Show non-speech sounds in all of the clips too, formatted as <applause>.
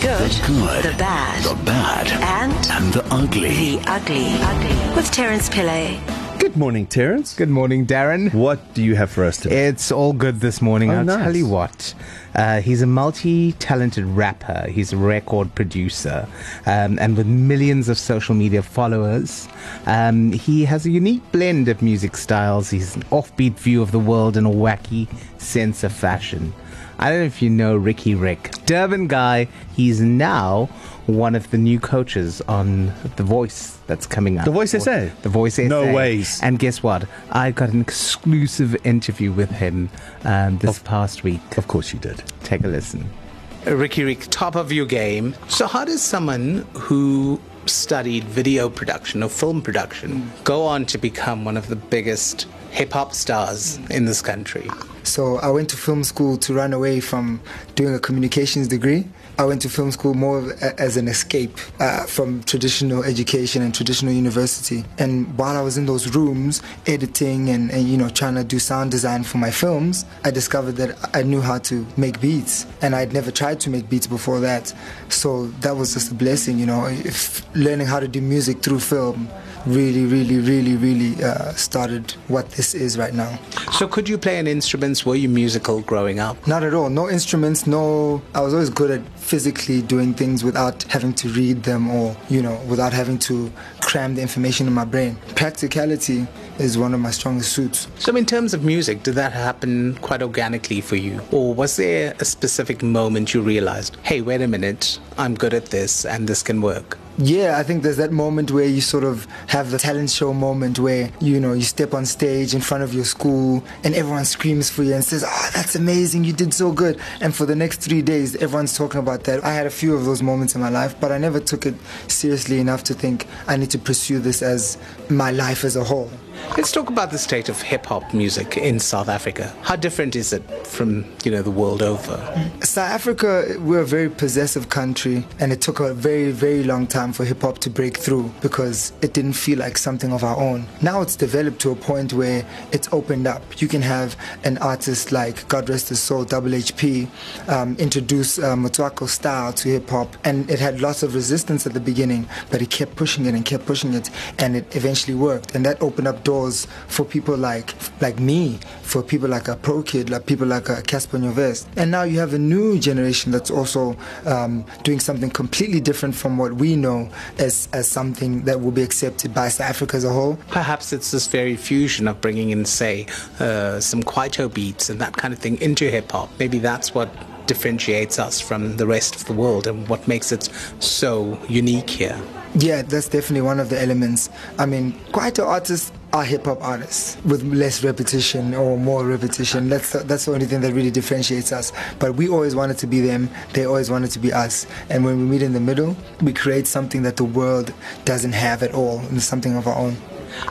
good, The good, the bad, the bad, and and the ugly. the ugly. Ugly. With Terence Pillay. Good morning, Terence. Good morning, Darren. What do you have for us today? It's all good this morning. Oh, I'll nice. tell you what. Uh, he's a multi-talented rapper. He's a record producer, um, and with millions of social media followers, um, he has a unique blend of music styles. He's an offbeat view of the world and a wacky sense of fashion. I don't know if you know Riky Rick, Durban guy. He's now one of the new coaches on The Voice that's coming up. The Voice SA? The Voice SA. No ways. And guess what? I got an exclusive interview with him um, this past week. of course you did. Take a listen. Riky Rick, top of your game. So, how does someone who studied video production or film production go on to become one of the biggest hip hop stars in this country? So I went to film school to run away from doing a communications degree. I went to film school more as an escape uh, from traditional education and traditional university. And while I was in those rooms editing and, and you know trying to do sound design for my films, I discovered that I knew how to make beats, and I'd never tried to make beats before that. So that was just a blessing, you know. Learning how to do music through film really, really, really, really uh, started what this is right now. So, could you play an instrument? Were you musical growing up? Not at all. No instruments, no. I was always good at physically doing things without having to read them or, you know, without having to cram the information in my brain. Practicality is one of my strongest suits. So, in terms of music, did that happen quite organically for you? Or was there a specific moment you realized, hey, wait a minute, I'm good at this and this can work? Yeah, I think there's that moment where you sort of have the talent show moment where, you know, you step on stage in front of your school and everyone screams for you and says, Oh, that's amazing, you did so good. And for the next three days, everyone's talking about that. I had a few of those moments in my life, but I never took it seriously enough to think I need to pursue this as my life as a whole. Let's talk about the state of hip hop music in South Africa. How different is it from, you know, the world over? South Africa, we're a very possessive country, and it took a very, very long time for hip hop to break through because it didn't feel like something of our own. Now it's developed to a point where it's opened up. You can have an artist like, God rest his soul, Double HP, um, introduce uh, style to hip hop, and it had lots of resistance at the beginning, but he kept pushing it and kept pushing it, and it eventually worked, and that opened up doors for people like like me, for people like a Pro Kid, like people like a Cassper Nyovest. And now you have a new generation that's also um, doing something completely different from what we know as, as something that will be accepted by South Africa as a whole. Perhaps it's this very fusion of bringing in, say, uh, some Kwaito beats and that kind of thing into hip hop. Maybe that's what differentiates us from the rest of the world and what makes it so unique here. Yeah, that's definitely one of the elements. I mean, Kwaito artists are hip hop artists with less repetition or more repetition. That's the, that's the only thing that really differentiates us. But we always wanted to be them. They always wanted to be us. And when we meet in the middle, we create something that the world doesn't have at all, and something of our own.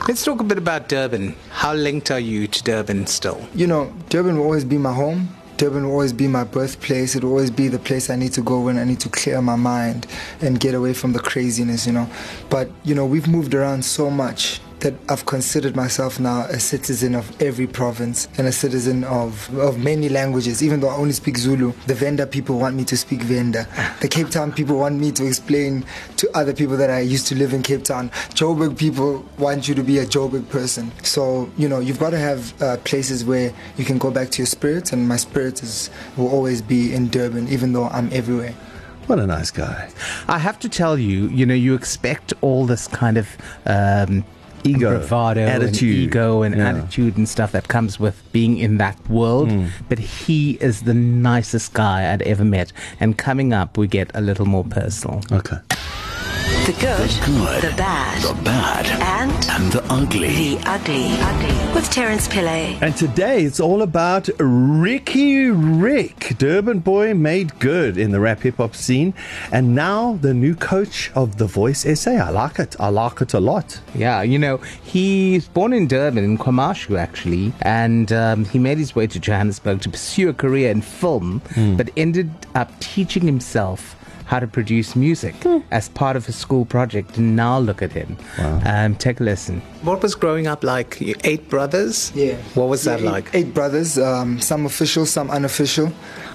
Let's talk a bit about Durban. How linked are you to Durban still? You know, Durban will always be my home. Durban will always be my birthplace. It will always be the place I need to go when I need to clear my mind and get away from the craziness, you know. But, you know, we've moved around so much that I've considered myself now a citizen of every province and a citizen of, of many languages. Even though I only speak Zulu, the Venda people want me to speak Venda. The Cape Town people want me to explain to other people that I used to live in Cape Town. Joburg people want you to be a Joburg person. So, you know, you've got to have uh, places where you can go back to your spirit, and my spirit is, will always be in Durban, even though I'm everywhere. What a nice guy. I have to tell you, you know, you expect all this kind of um, Ego, bravado, and attitude. ego, and Yeah. attitude and stuff that comes with being in that world. Hmm. But he is the nicest guy I'd ever met. And coming up, we get a little more personal. Okay. The good, The good, the bad, the bad, and and the ugly. the ugly. Ugly. With Terence Pillay. And today it's all about Riky Rick. Durban boy made good in the rap hip hop scene. And now the new coach of The Voice SA. I like it. I like it a lot. Yeah, you know, he's born in Durban, in Kwamashu, actually, and um, he made his way to Johannesburg to pursue a career in film, but ended up teaching himself how to produce music as part of a school project. And now look at him. Um, take a listen. What was growing up like? Eight brothers? Yeah. What was that eight- like? Eight brothers, um, some official, some unofficial.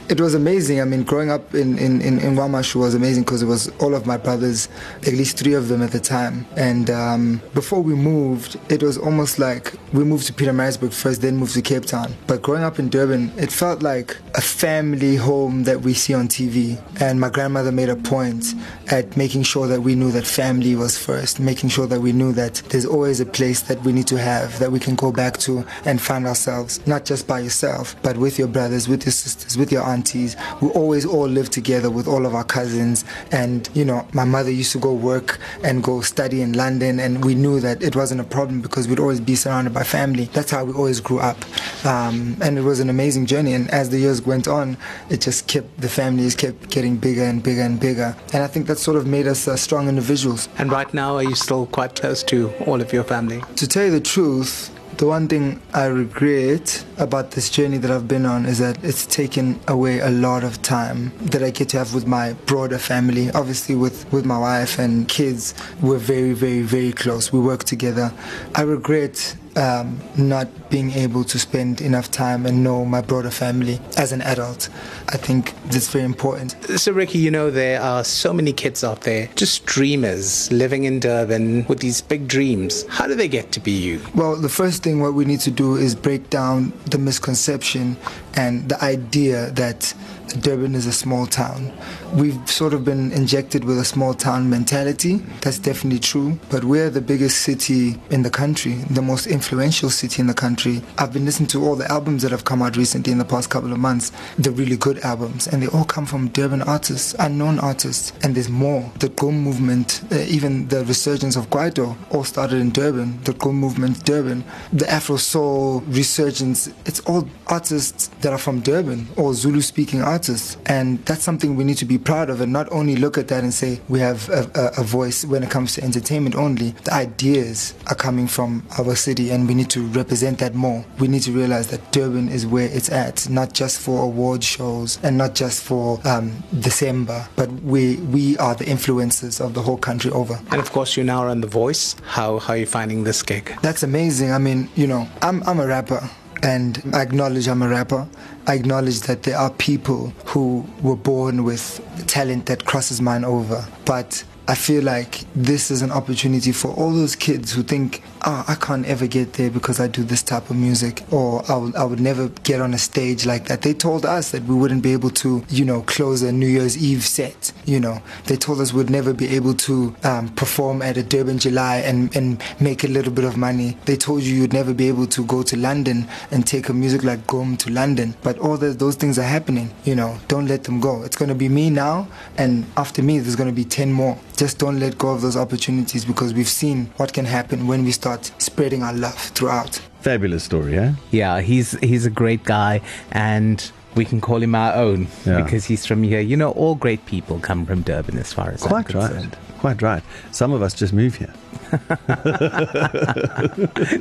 It was amazing. I mean, growing up in, in, in, in was amazing because it was all of my brothers, at least three of them at the time. And um, before we moved, it was almost like we moved to Pietermaritzburg first, then moved to Cape Town. But growing up in Durban, it felt like a family home that we see on TV. And my grandmother made a point at making sure that we knew that family was first, making sure that we knew that there's always a place that we need to have that we can go back to and find ourselves, not just by yourself, but with your brothers, with your sisters, with your aunties. We always all lived together with all of our cousins. And, you know, my mother used to go work and go study in London, and we knew that it wasn't a problem because we'd always be surrounded by family. That's how we always grew up. Um, and it was an amazing journey. And as the years went on, it just kept, the families kept getting bigger and bigger and bigger. And I think that sort of made us uh, strong individuals. And right now, are you still quite close to all of your family? To tell you the truth, the one thing I regret about this journey that I've been on is that it's taken away a lot of time that I get to have with my broader family. Obviously, with, with my wife and kids, we're very, very, very close. We work together. I regret um, not being able to spend enough time and know my broader family as an adult. I think that's very important. So, Riky, you know, there are so many kids out there, just dreamers living in Durban with these big dreams. How do they get to be you? Well, the first thing what we need to do is break down the misconception and the idea that Durban is a small town. We've sort of been injected with a small town mentality. That's definitely true. But we're the biggest city in the country, the most influential city in the country. I've been listening to all the albums that have come out recently in the past couple of months, the really good albums, and they all come from Durban artists, unknown artists. And there's more. The Gqom movement, uh, even the resurgence of Kwaito, all started in Durban. The Gqom movement, Durban. The Afro Soul resurgence, it's all artists that are from Durban or Zulu speaking artists. And that's something we need to be proud of and not only look at that and say we have a, a, a voice when it comes to entertainment only. The ideas are coming from our city and we need to represent that more. We need to realize that Durban is where it's at, not just for award shows and not just for um, December, but we, we are the influencers of the whole country over. And of course, you now are on The Voice. How, how are you finding this gig? That's amazing. I mean, you know, I'm, I'm a rapper and I acknowledge I'm a rapper. I acknowledge that there are people who were born with talent that crosses mine over. But I feel like this is an opportunity for all those kids who think, oh, I can't ever get there because I do this type of music, or I would, I would never get on a stage like that. They told us that we wouldn't be able to, you know, close a New Year's Eve set. You know, they told us we'd never be able to um, perform at a Durban July and, and make a little bit of money. They told you you'd never be able to go to London and take a music like Gqom to London. But all the, those things are happening. You know, don't let them go. It's going to be me now, and after me, there's going to be 10 more just don't let go of those opportunities because we've seen what can happen when we start spreading our love throughout. Fabulous story, eh? Yeah, he's he's a great guy and we can call him our own Yeah. because he's from here. You know, all great people come from Durban as far as I'm Quite right. concerned. Quite right. Some of us just move here. <laughs>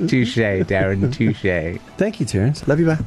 touche, Darren, touche. Thank you, Terence. Love you, bye.